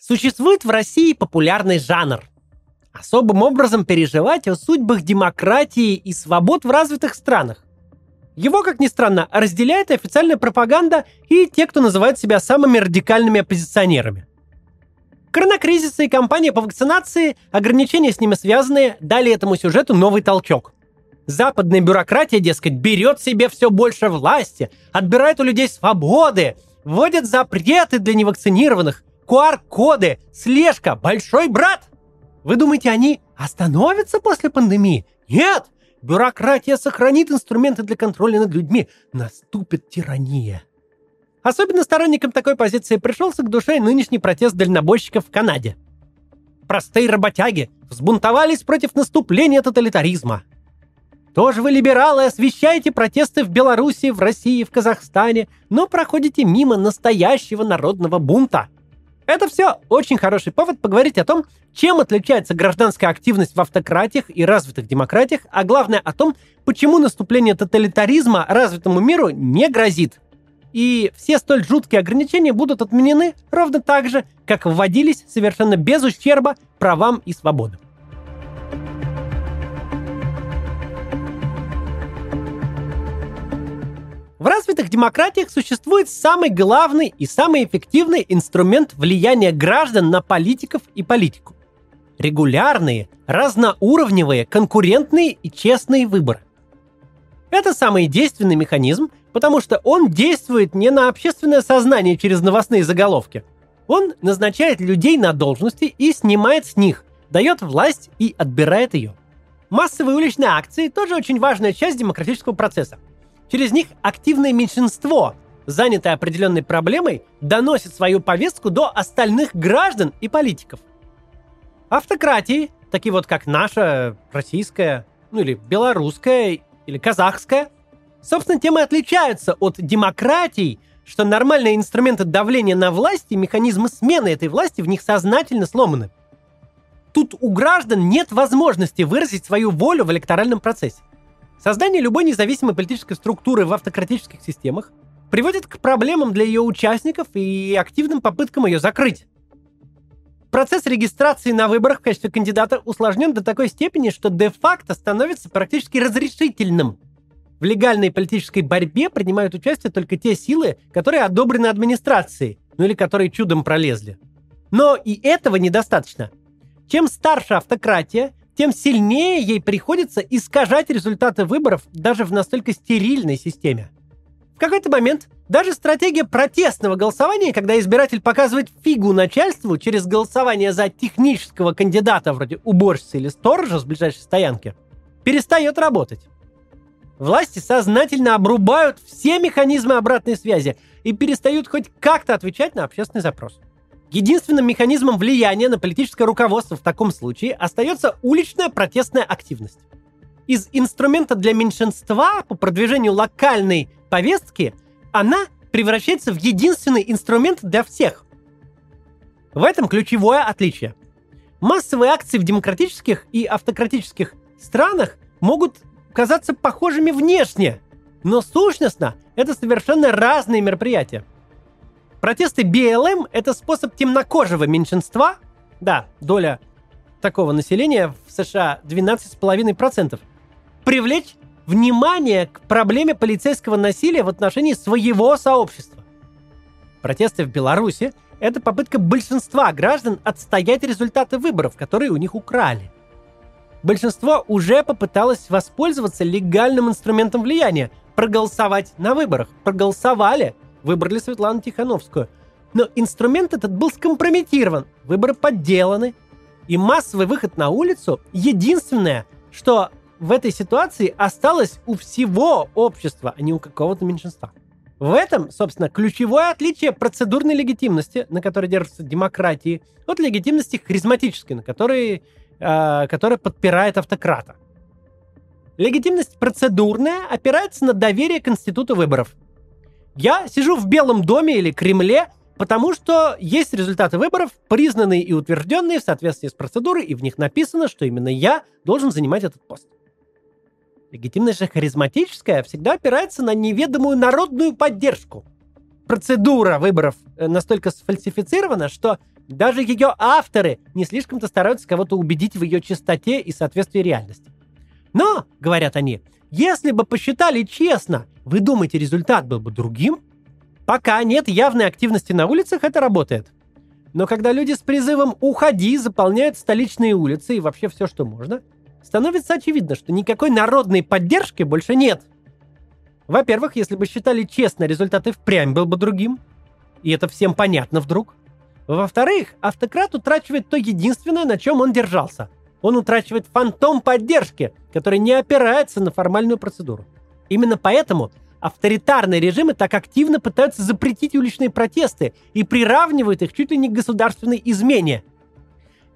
Существует в России популярный жанр. Особым образом переживать о судьбах демократии и свобод в развитых странах. Его, как ни странно, разделяет официальная пропаганда, и те, кто называют себя самыми радикальными оппозиционерами. Коронакризис и кампания по вакцинации, ограничения с ними связанные, дали этому сюжету новый толчок. Западная бюрократия, дескать, берет себе все больше власти, отбирает у людей свободы, вводит запреты для невакцинированных, QR-коды, слежка, большой брат. Вы думаете, они остановятся после пандемии? Нет! Бюрократия сохранит инструменты для контроля над людьми. Наступит тирания. Особенно сторонникам такой позиции пришелся к душе нынешний протест дальнобойщиков в Канаде. Простые работяги взбунтовались против наступления тоталитаризма. Тоже вы, либералы, освещаете протесты в Беларуси, в России, в Казахстане, но проходите мимо настоящего народного бунта. Это все очень хороший повод поговорить о том, чем отличается гражданская активность в автократиях и развитых демократиях, а главное о том, почему наступление тоталитаризма развитому миру не грозит и все столь жуткие ограничения будут отменены ровно так же, как вводились совершенно без ущерба правам и свободам. В развитых демократиях существует самый главный и самый эффективный инструмент влияния граждан на политиков и политику. Регулярные, разноуровневые, конкурентные и честные выборы. Это самый действенный механизм, потому что он действует не на общественное сознание через новостные заголовки. Он назначает людей на должности и снимает с них, дает власть и отбирает ее. Массовые уличные акции тоже очень важная часть демократического процесса. Через них активное меньшинство, занятое определенной проблемой, доносит свою повестку до остальных граждан и политиков. Автократии, такие вот как наша, российская, ну или белорусская, или казахская – Собственно, темы отличаются от демократий, что нормальные инструменты давления на власть и механизмы смены этой власти в них сознательно сломаны. Тут у граждан нет возможности выразить свою волю в электоральном процессе. Создание любой независимой политической структуры в автократических системах приводит к проблемам для ее участников и активным попыткам ее закрыть. Процесс регистрации на выборах в качестве кандидата усложнен до такой степени, что де-факто становится практически разрешительным – в легальной политической борьбе принимают участие только те силы, которые одобрены администрацией, ну или которые чудом пролезли. Но и этого недостаточно. Чем старше автократия, тем сильнее ей приходится искажать результаты выборов даже в настолько стерильной системе. В какой-то момент даже стратегия протестного голосования, когда избиратель показывает фигу начальству через голосование за технического кандидата вроде уборщицы или сторожа с ближайшей стоянки, перестает работать. Власти сознательно обрубают все механизмы обратной связи и перестают хоть как-то отвечать на общественный запрос. Единственным механизмом влияния на политическое руководство в таком случае остается уличная протестная активность. Из инструмента для меньшинства по продвижению локальной повестки она превращается в единственный инструмент для всех. В этом ключевое отличие. Массовые акции в демократических и автократических странах могут казаться похожими внешне, но сущностно это совершенно разные мероприятия. Протесты BLM – это способ темнокожего меньшинства, да, доля такого населения в США 12,5%, привлечь внимание к проблеме полицейского насилия в отношении своего сообщества. Протесты в Беларуси – это попытка большинства граждан отстоять результаты выборов, которые у них украли – большинство уже попыталось воспользоваться легальным инструментом влияния, проголосовать на выборах. Проголосовали, выбрали Светлану Тихановскую. Но инструмент этот был скомпрометирован, выборы подделаны. И массовый выход на улицу – единственное, что в этой ситуации осталось у всего общества, а не у какого-то меньшинства. В этом, собственно, ключевое отличие процедурной легитимности, на которой держатся демократии, от легитимности харизматической, на которой э, которая подпирает автократа. Легитимность процедурная опирается на доверие к институту выборов. Я сижу в Белом доме или Кремле, потому что есть результаты выборов, признанные и утвержденные в соответствии с процедурой, и в них написано, что именно я должен занимать этот пост. Легитимность же харизматическая всегда опирается на неведомую народную поддержку. Процедура выборов э, настолько сфальсифицирована, что Даже ее авторы не слишком-то стараются кого-то убедить в ее чистоте и соответствии реальности. Но, говорят они, если бы посчитали честно, вы думаете, результат был бы другим? Пока нет явной активности на улицах, это работает. Но когда люди с призывом «уходи» заполняют столичные улицы и вообще все, что можно, становится очевидно, что никакой народной поддержки больше нет. Во-первых, если бы считали честно, результат и впрямь был бы другим. И это всем понятно вдруг. Во-вторых, автократ утрачивает то единственное, на чем он держался. Он утрачивает фантом поддержки, который не опирается на формальную процедуру. Именно поэтому авторитарные режимы так активно пытаются запретить уличные протесты и приравнивают их чуть ли не к государственной измене.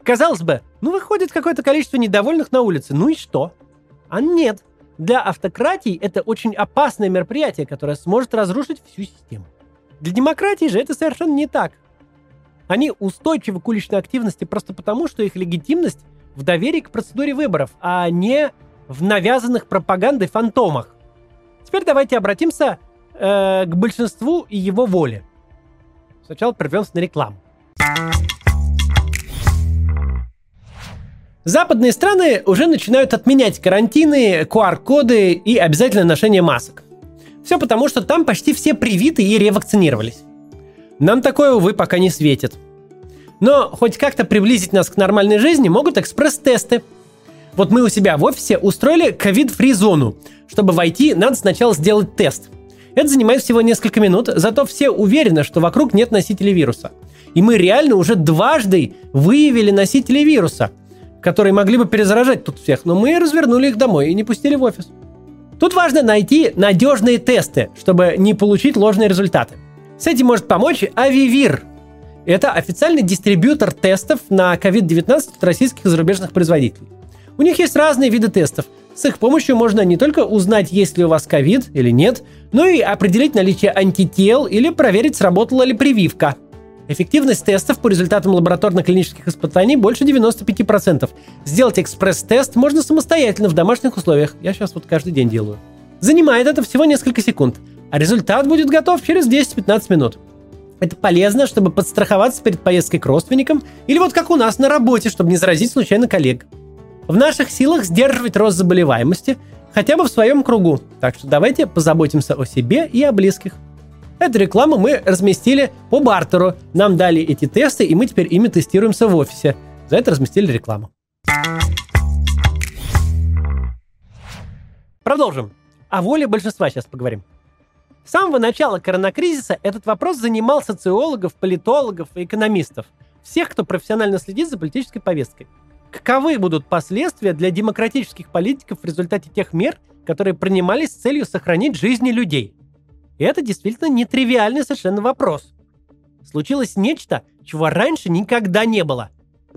Казалось бы, ну выходит какое-то количество недовольных на улице, ну и что? А нет. Для автократии это очень опасное мероприятие, которое сможет разрушить всю систему. Для демократии же это совершенно не так. Они устойчивы к уличной активности просто потому, что их легитимность в доверии к процедуре выборов, а не в навязанных пропагандой фантомах. Теперь давайте обратимся э, к большинству и его воле. Сначала прервемся на рекламу. Западные страны уже начинают отменять карантины, QR-коды и обязательное ношение масок. Все потому, что там почти все привиты и ревакцинировались. Нам такое, увы, пока не светит. Но хоть как-то приблизить нас к нормальной жизни могут экспресс-тесты. Вот мы у себя в офисе устроили ковид-фри зону. Чтобы войти, надо сначала сделать тест. Это занимает всего несколько минут, зато все уверены, что вокруг нет носителей вируса. И мы реально уже дважды выявили носителей вируса – которые могли бы перезаражать тут всех, но мы развернули их домой и не пустили в офис. Тут важно найти надежные тесты, чтобы не получить ложные результаты. С этим может помочь Авивир. Это официальный дистрибьютор тестов на COVID-19 от российских и зарубежных производителей. У них есть разные виды тестов. С их помощью можно не только узнать, есть ли у вас ковид или нет, но и определить наличие антител или проверить, сработала ли прививка – Эффективность тестов по результатам лабораторно-клинических испытаний больше 95%. Сделать экспресс-тест можно самостоятельно в домашних условиях. Я сейчас вот каждый день делаю. Занимает это всего несколько секунд, а результат будет готов через 10-15 минут. Это полезно, чтобы подстраховаться перед поездкой к родственникам или вот как у нас на работе, чтобы не заразить случайно коллег. В наших силах сдерживать рост заболеваемости хотя бы в своем кругу, так что давайте позаботимся о себе и о близких. Эту рекламу мы разместили по бартеру. Нам дали эти тесты, и мы теперь ими тестируемся в офисе. За это разместили рекламу. Продолжим. О воле большинства сейчас поговорим. С самого начала коронакризиса этот вопрос занимал социологов, политологов и экономистов. Всех, кто профессионально следит за политической повесткой. Каковы будут последствия для демократических политиков в результате тех мер, которые принимались с целью сохранить жизни людей – и это действительно нетривиальный совершенно вопрос. Случилось нечто, чего раньше никогда не было.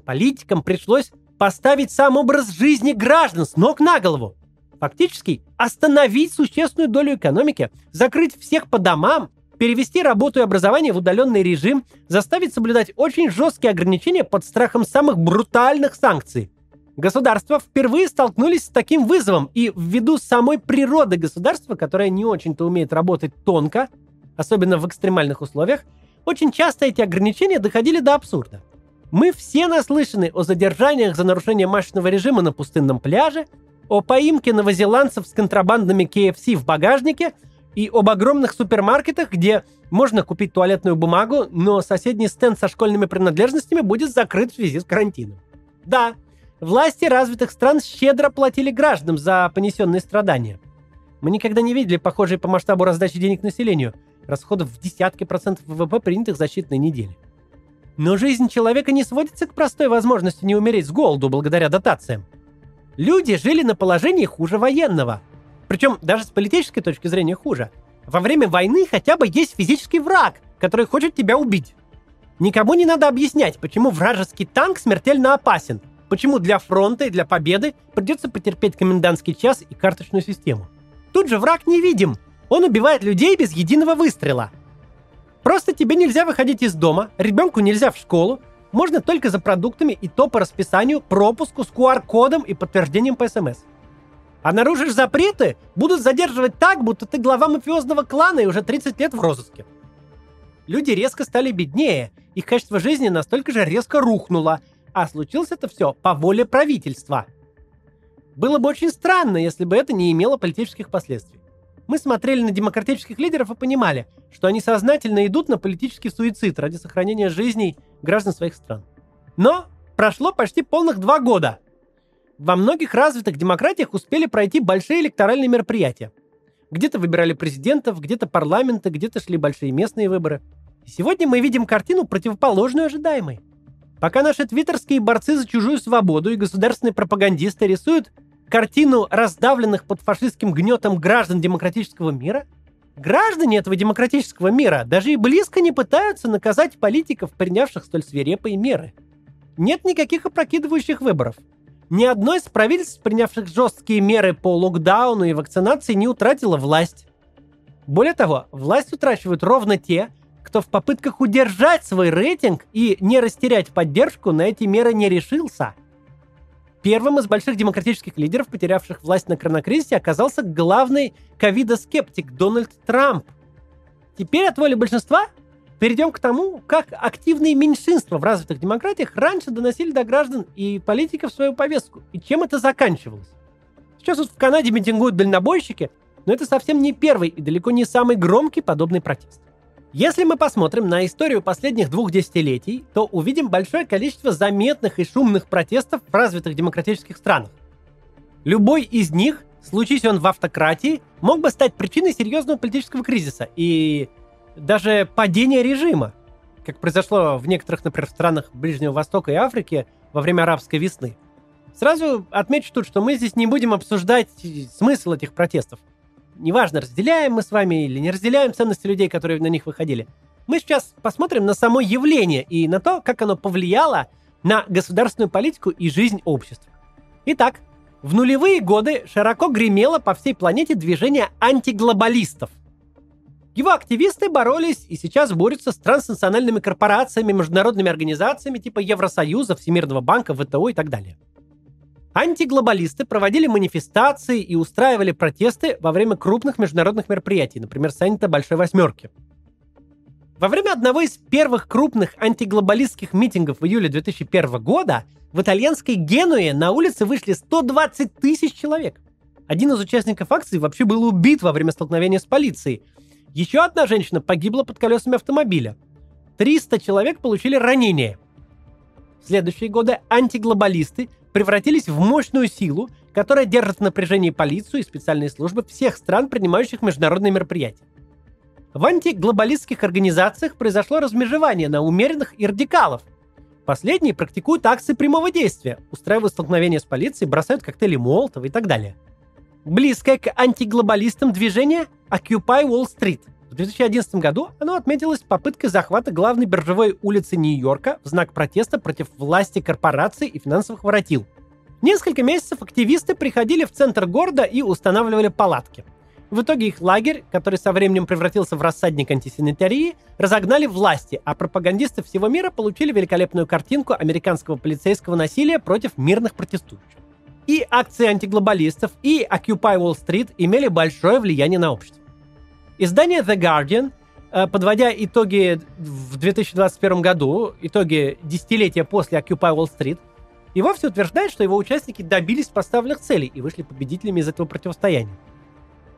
Политикам пришлось поставить сам образ жизни граждан с ног на голову. Фактически остановить существенную долю экономики, закрыть всех по домам, перевести работу и образование в удаленный режим, заставить соблюдать очень жесткие ограничения под страхом самых брутальных санкций. Государства впервые столкнулись с таким вызовом, и ввиду самой природы государства, которое не очень-то умеет работать тонко, особенно в экстремальных условиях, очень часто эти ограничения доходили до абсурда. Мы все наслышаны о задержаниях за нарушение масочного режима на пустынном пляже, о поимке новозеландцев с контрабандными KFC в багажнике и об огромных супермаркетах, где можно купить туалетную бумагу, но соседний стенд со школьными принадлежностями будет закрыт в связи с карантином. Да, Власти развитых стран щедро платили гражданам за понесенные страдания. Мы никогда не видели похожие по масштабу раздачи денег населению, расходов в десятки процентов ВВП, принятых за считанные недели. Но жизнь человека не сводится к простой возможности не умереть с голоду благодаря дотациям. Люди жили на положении хуже военного. Причем даже с политической точки зрения хуже. Во время войны хотя бы есть физический враг, который хочет тебя убить. Никому не надо объяснять, почему вражеский танк смертельно опасен – Почему для фронта и для победы придется потерпеть комендантский час и карточную систему? Тут же враг невидим. Он убивает людей без единого выстрела. Просто тебе нельзя выходить из дома, ребенку нельзя в школу, можно только за продуктами и то по расписанию, пропуску с QR-кодом и подтверждением по СМС. А нарушишь запреты, будут задерживать так, будто ты глава мафиозного клана и уже 30 лет в розыске. Люди резко стали беднее, их качество жизни настолько же резко рухнуло, а случилось это все по воле правительства. Было бы очень странно, если бы это не имело политических последствий. Мы смотрели на демократических лидеров и понимали, что они сознательно идут на политический суицид ради сохранения жизней граждан своих стран. Но прошло почти полных два года. Во многих развитых демократиях успели пройти большие электоральные мероприятия. Где-то выбирали президентов, где-то парламенты, где-то шли большие местные выборы. И сегодня мы видим картину, противоположную ожидаемой. Пока наши твиттерские борцы за чужую свободу и государственные пропагандисты рисуют картину раздавленных под фашистским гнетом граждан демократического мира, граждане этого демократического мира даже и близко не пытаются наказать политиков, принявших столь свирепые меры. Нет никаких опрокидывающих выборов. Ни одно из правительств, принявших жесткие меры по локдауну и вакцинации, не утратило власть. Более того, власть утрачивают ровно те, кто в попытках удержать свой рейтинг и не растерять поддержку на эти меры не решился – Первым из больших демократических лидеров, потерявших власть на коронакризисе, оказался главный ковидоскептик Дональд Трамп. Теперь от воли большинства перейдем к тому, как активные меньшинства в развитых демократиях раньше доносили до граждан и политиков свою повестку, и чем это заканчивалось. Сейчас вот в Канаде митингуют дальнобойщики, но это совсем не первый и далеко не самый громкий подобный протест. Если мы посмотрим на историю последних двух десятилетий, то увидим большое количество заметных и шумных протестов в развитых демократических странах. Любой из них, случись он в автократии, мог бы стать причиной серьезного политического кризиса и даже падения режима, как произошло в некоторых, например, странах Ближнего Востока и Африки во время арабской весны. Сразу отмечу тут, что мы здесь не будем обсуждать смысл этих протестов – неважно, разделяем мы с вами или не разделяем ценности людей, которые на них выходили. Мы сейчас посмотрим на само явление и на то, как оно повлияло на государственную политику и жизнь общества. Итак, в нулевые годы широко гремело по всей планете движение антиглобалистов. Его активисты боролись и сейчас борются с транснациональными корпорациями, международными организациями типа Евросоюза, Всемирного банка, ВТО и так далее. Антиглобалисты проводили манифестации и устраивали протесты во время крупных международных мероприятий, например, саммита Большой Восьмерки. Во время одного из первых крупных антиглобалистских митингов в июле 2001 года в итальянской Генуе на улице вышли 120 тысяч человек. Один из участников акции вообще был убит во время столкновения с полицией. Еще одна женщина погибла под колесами автомобиля. 300 человек получили ранения. В следующие годы антиглобалисты превратились в мощную силу, которая держит в напряжении полицию и специальные службы всех стран, принимающих международные мероприятия. В антиглобалистских организациях произошло размежевание на умеренных и радикалов. Последние практикуют акции прямого действия, устраивают столкновения с полицией, бросают коктейли Молотова и так далее. Близкое к антиглобалистам движение Occupy Wall Street – в 2011 году оно отметилось попыткой захвата главной биржевой улицы Нью-Йорка в знак протеста против власти корпораций и финансовых воротил. Несколько месяцев активисты приходили в центр города и устанавливали палатки. В итоге их лагерь, который со временем превратился в рассадник антисанитарии, разогнали власти, а пропагандисты всего мира получили великолепную картинку американского полицейского насилия против мирных протестующих. И акции антиглобалистов, и Occupy Wall Street имели большое влияние на общество. Издание The Guardian, э, подводя итоги в 2021 году, итоги десятилетия после Occupy Wall Street, и вовсе утверждает, что его участники добились поставленных целей и вышли победителями из этого противостояния.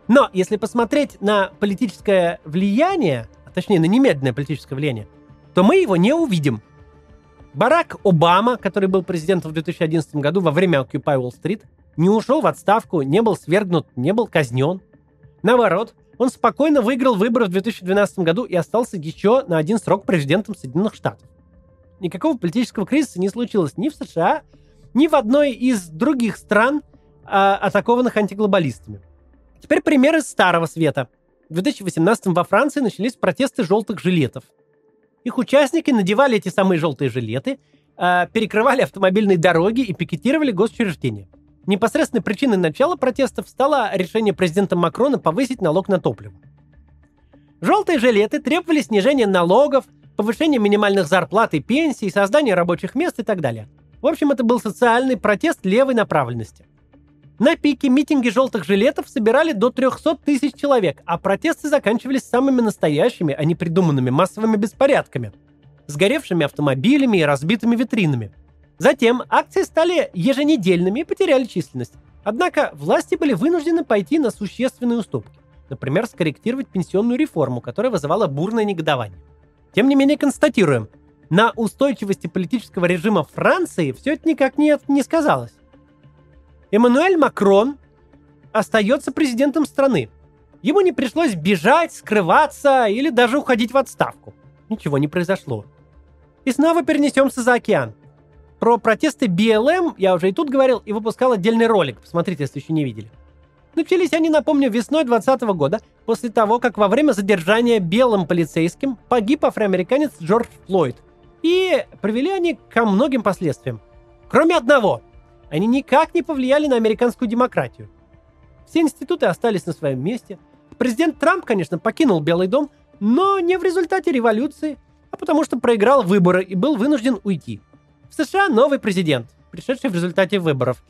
Но если посмотреть на политическое влияние, а точнее на немедленное политическое влияние, то мы его не увидим. Барак Обама, который был президентом в 2011 году во время Occupy Wall Street, не ушел в отставку, не был свергнут, не был казнен. Наоборот, он спокойно выиграл выборы в 2012 году и остался еще на один срок президентом Соединенных Штатов. Никакого политического кризиса не случилось ни в США, ни в одной из других стран, а, атакованных антиглобалистами. Теперь пример из Старого Света. В 2018 во Франции начались протесты желтых жилетов. Их участники надевали эти самые желтые жилеты, а, перекрывали автомобильные дороги и пикетировали госучреждения. Непосредственной причиной начала протестов стало решение президента Макрона повысить налог на топливо. Желтые жилеты требовали снижения налогов, повышения минимальных зарплат и пенсий, создания рабочих мест и так далее. В общем, это был социальный протест левой направленности. На пике митинги желтых жилетов собирали до 300 тысяч человек, а протесты заканчивались самыми настоящими, а не придуманными массовыми беспорядками. сгоревшими автомобилями и разбитыми витринами. Затем акции стали еженедельными и потеряли численность. Однако власти были вынуждены пойти на существенные уступки. Например, скорректировать пенсионную реформу, которая вызывала бурное негодование. Тем не менее, констатируем, на устойчивости политического режима Франции все это никак не, не сказалось. Эммануэль Макрон остается президентом страны. Ему не пришлось бежать, скрываться или даже уходить в отставку. Ничего не произошло. И снова перенесемся за океан. Про протесты BLM я уже и тут говорил и выпускал отдельный ролик. Посмотрите, если еще не видели. Начались они, напомню, весной 2020 года, после того, как во время задержания белым полицейским погиб афроамериканец Джордж Флойд. И привели они ко многим последствиям. Кроме одного. Они никак не повлияли на американскую демократию. Все институты остались на своем месте. Президент Трамп, конечно, покинул Белый дом, но не в результате революции, а потому что проиграл выборы и был вынужден уйти. В США новый президент, пришедший в результате выборов.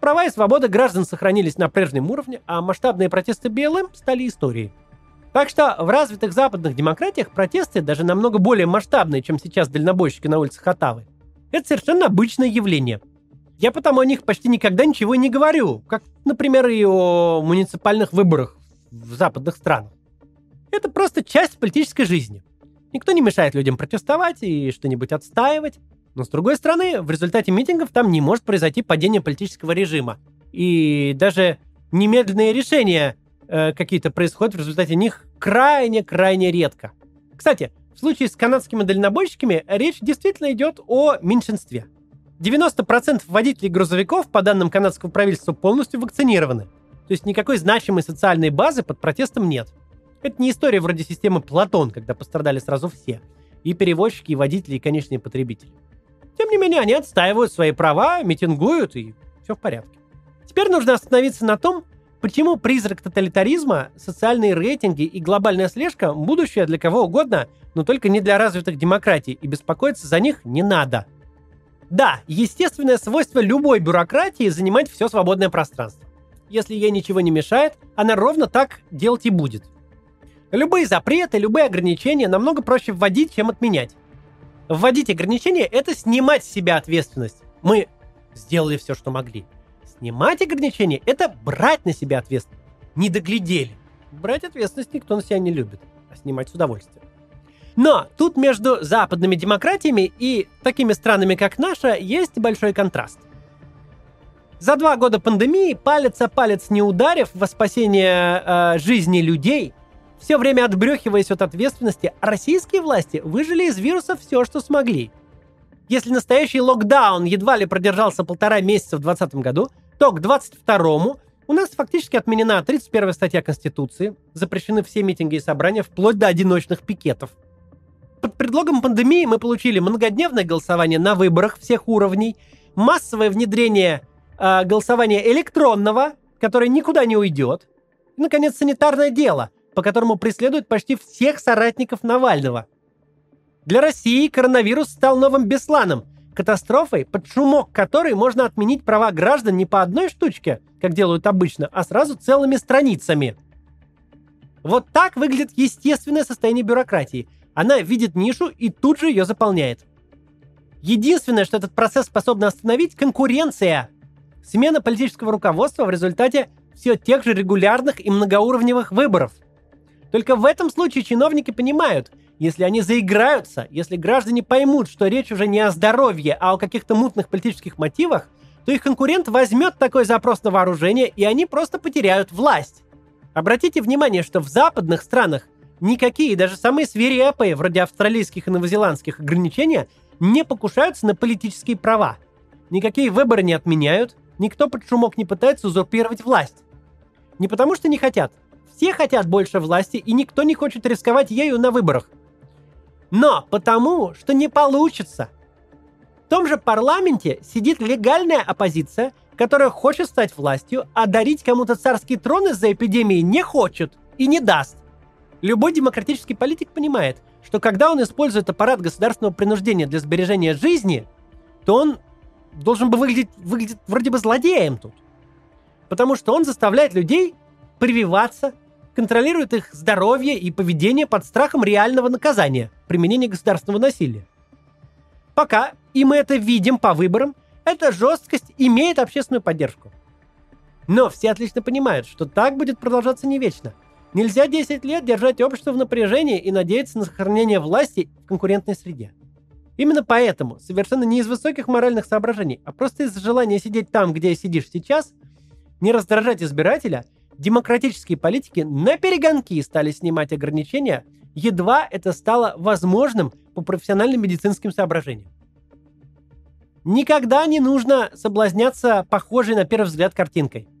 Права и свободы граждан сохранились на прежнем уровне, а масштабные протесты БЛМ стали историей. Так что в развитых западных демократиях протесты, даже намного более масштабные, чем сейчас дальнобойщики на улицах Оттавы, это совершенно обычное явление. Я потому о них почти никогда ничего не говорю, как, например, и о муниципальных выборах в западных странах. Это просто часть политической жизни. Никто не мешает людям протестовать и что-нибудь отстаивать. Но с другой стороны, в результате митингов там не может произойти падение политического режима. И даже немедленные решения э, какие-то происходят в результате них крайне-крайне редко. Кстати, в случае с канадскими дальнобойщиками речь действительно идет о меньшинстве. 90% водителей грузовиков, по данным канадского правительства, полностью вакцинированы. То есть никакой значимой социальной базы под протестом нет. Это не история вроде системы Платон, когда пострадали сразу все. И перевозчики, и водители, и конечные потребители. Тем не менее, они отстаивают свои права, митингуют, и все в порядке. Теперь нужно остановиться на том, почему призрак тоталитаризма, социальные рейтинги и глобальная слежка – будущее для кого угодно, но только не для развитых демократий, и беспокоиться за них не надо. Да, естественное свойство любой бюрократии – занимать все свободное пространство. Если ей ничего не мешает, она ровно так делать и будет. Любые запреты, любые ограничения намного проще вводить, чем отменять. Вводить ограничения – это снимать с себя ответственность. Мы сделали все, что могли. Снимать ограничения – это брать на себя ответственность. Не доглядели. Брать ответственность никто на себя не любит, а снимать с удовольствием. Но тут между западными демократиями и такими странами, как наша, есть большой контраст. За два года пандемии, палец о палец не ударив во спасение э, жизни людей, все время отбрехиваясь от ответственности, российские власти выжили из вируса все, что смогли. Если настоящий локдаун едва ли продержался полтора месяца в 2020 году, то к 2022 у нас фактически отменена 31 статья Конституции, запрещены все митинги и собрания вплоть до одиночных пикетов. Под предлогом пандемии мы получили многодневное голосование на выборах всех уровней, массовое внедрение э, голосования электронного, которое никуда не уйдет, и, наконец, санитарное дело – по которому преследуют почти всех соратников Навального. Для России коронавирус стал новым Бесланом, катастрофой, под шумок которой можно отменить права граждан не по одной штучке, как делают обычно, а сразу целыми страницами. Вот так выглядит естественное состояние бюрократии. Она видит нишу и тут же ее заполняет. Единственное, что этот процесс способно остановить – конкуренция. Смена политического руководства в результате все тех же регулярных и многоуровневых выборов – только в этом случае чиновники понимают, если они заиграются, если граждане поймут, что речь уже не о здоровье, а о каких-то мутных политических мотивах, то их конкурент возьмет такой запрос на вооружение, и они просто потеряют власть. Обратите внимание, что в западных странах никакие, даже самые свирепые, вроде австралийских и новозеландских ограничения, не покушаются на политические права. Никакие выборы не отменяют, никто под шумок не пытается узурпировать власть. Не потому что не хотят, все хотят больше власти, и никто не хочет рисковать ею на выборах. Но потому, что не получится. В том же парламенте сидит легальная оппозиция, которая хочет стать властью, а дарить кому-то царский трон из-за эпидемии не хочет и не даст. Любой демократический политик понимает, что когда он использует аппарат государственного принуждения для сбережения жизни, то он должен бы выглядеть, выглядеть вроде бы злодеем тут. Потому что он заставляет людей прививаться контролирует их здоровье и поведение под страхом реального наказания, применения государственного насилия. Пока, и мы это видим по выборам, эта жесткость имеет общественную поддержку. Но все отлично понимают, что так будет продолжаться не вечно. Нельзя 10 лет держать общество в напряжении и надеяться на сохранение власти в конкурентной среде. Именно поэтому, совершенно не из высоких моральных соображений, а просто из желания сидеть там, где сидишь сейчас, не раздражать избирателя, демократические политики на перегонки стали снимать ограничения, едва это стало возможным по профессиональным медицинским соображениям. Никогда не нужно соблазняться похожей на первый взгляд картинкой –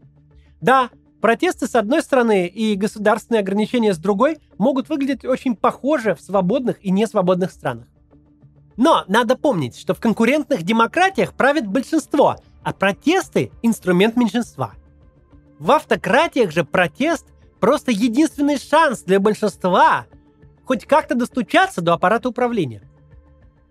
да, протесты с одной стороны и государственные ограничения с другой могут выглядеть очень похоже в свободных и несвободных странах. Но надо помнить, что в конкурентных демократиях правит большинство, а протесты – инструмент меньшинства. В автократиях же протест – просто единственный шанс для большинства хоть как-то достучаться до аппарата управления.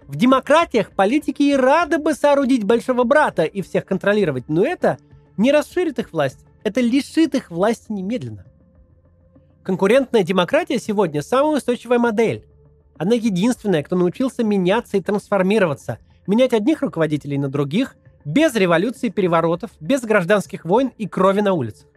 В демократиях политики и рады бы соорудить большого брата и всех контролировать, но это не расширит их власть, это лишит их власти немедленно. Конкурентная демократия сегодня самая устойчивая модель. Она единственная, кто научился меняться и трансформироваться, менять одних руководителей на других, без революций и переворотов, без гражданских войн и крови на улицах.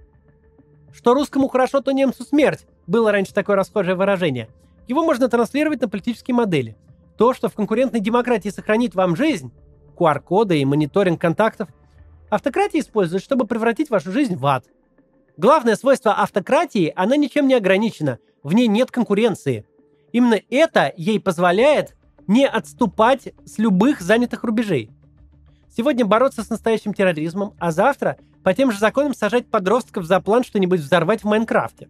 Что русскому хорошо, то немцу смерть. Было раньше такое расхожее выражение. Его можно транслировать на политические модели. То, что в конкурентной демократии сохранит вам жизнь, QR-коды и мониторинг контактов, Автократия используют, чтобы превратить вашу жизнь в ад. Главное свойство автократии – она ничем не ограничена, в ней нет конкуренции. Именно это ей позволяет не отступать с любых занятых рубежей. Сегодня бороться с настоящим терроризмом, а завтра по тем же законам сажать подростков за план что-нибудь взорвать в Майнкрафте.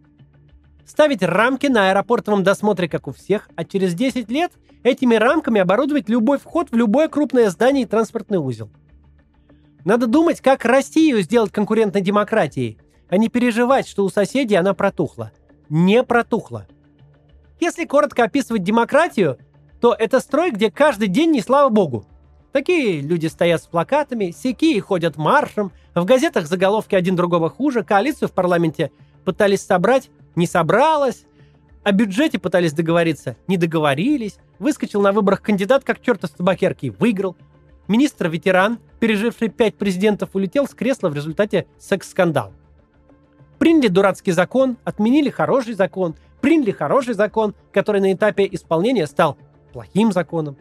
Ставить рамки на аэропортовом досмотре, как у всех, а через 10 лет этими рамками оборудовать любой вход в любое крупное здание и транспортный узел – надо думать, как Россию сделать конкурентной демократией, а не переживать, что у соседей она протухла. Не протухла. Если коротко описывать демократию, то это строй, где каждый день не слава богу. Такие люди стоят с плакатами, сякие ходят маршем, в газетах заголовки один другого хуже, коалицию в парламенте пытались собрать, не собралась, о бюджете пытались договориться, не договорились, выскочил на выборах кандидат как черт из табакерки, выиграл, Министр-ветеран, переживший пять президентов, улетел с кресла в результате секс-скандала. Приняли дурацкий закон, отменили хороший закон, приняли хороший закон, который на этапе исполнения стал плохим законом.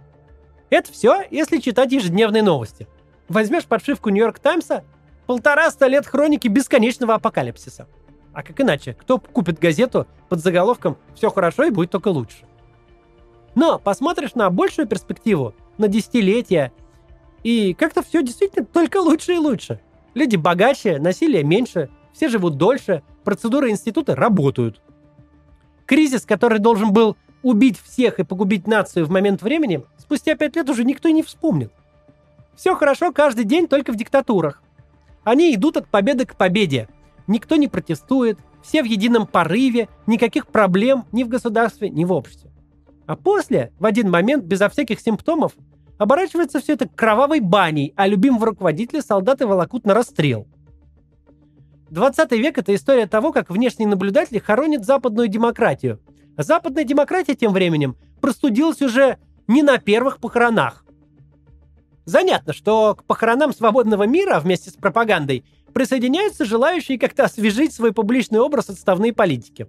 Это все, если читать ежедневные новости. Возьмешь подшивку Нью-Йорк Таймса, полтораста лет хроники бесконечного апокалипсиса. А как иначе? Кто купит газету под заголовком «Все хорошо и будет только лучше»? Но посмотришь на большую перспективу, на десятилетия и как-то все действительно только лучше и лучше. Люди богаче, насилия меньше, все живут дольше, процедуры института работают. Кризис, который должен был убить всех и погубить нацию в момент времени, спустя пять лет уже никто и не вспомнил. Все хорошо каждый день только в диктатурах. Они идут от победы к победе. Никто не протестует, все в едином порыве, никаких проблем ни в государстве, ни в обществе. А после, в один момент, безо всяких симптомов, Оборачивается все это кровавой баней, а любимого руководителя солдаты волокут на расстрел. 20 век – это история того, как внешние наблюдатели хоронят западную демократию. А западная демократия тем временем простудилась уже не на первых похоронах. Занятно, что к похоронам свободного мира вместе с пропагандой присоединяются желающие как-то освежить свой публичный образ отставные политики.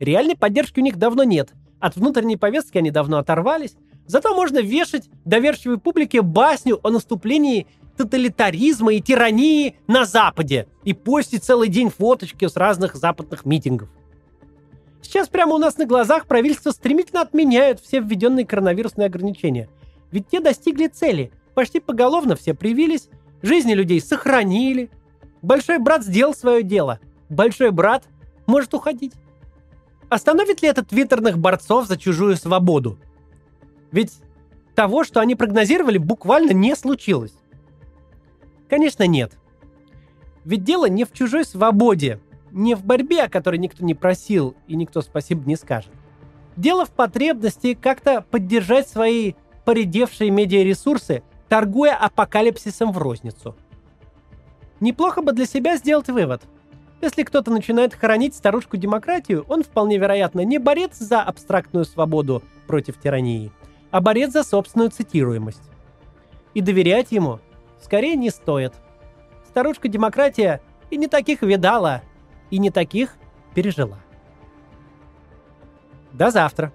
Реальной поддержки у них давно нет. От внутренней повестки они давно оторвались, Зато можно вешать доверчивой публике басню о наступлении тоталитаризма и тирании на Западе и постить целый день фоточки с разных западных митингов. Сейчас прямо у нас на глазах правительство стремительно отменяют все введенные коронавирусные ограничения. Ведь те достигли цели. Почти поголовно все привились, жизни людей сохранили. Большой брат сделал свое дело. Большой брат может уходить. Остановит ли это твиттерных борцов за чужую свободу? Ведь того, что они прогнозировали, буквально не случилось. Конечно, нет. Ведь дело не в чужой свободе, не в борьбе, о которой никто не просил и никто спасибо не скажет. Дело в потребности как-то поддержать свои поредевшие медиаресурсы, торгуя апокалипсисом в розницу. Неплохо бы для себя сделать вывод. Если кто-то начинает хоронить старушку-демократию, он вполне вероятно не борец за абстрактную свободу против тирании, а борец за собственную цитируемость. И доверять ему скорее не стоит. Старушка-демократия и не таких видала, и не таких пережила. До завтра.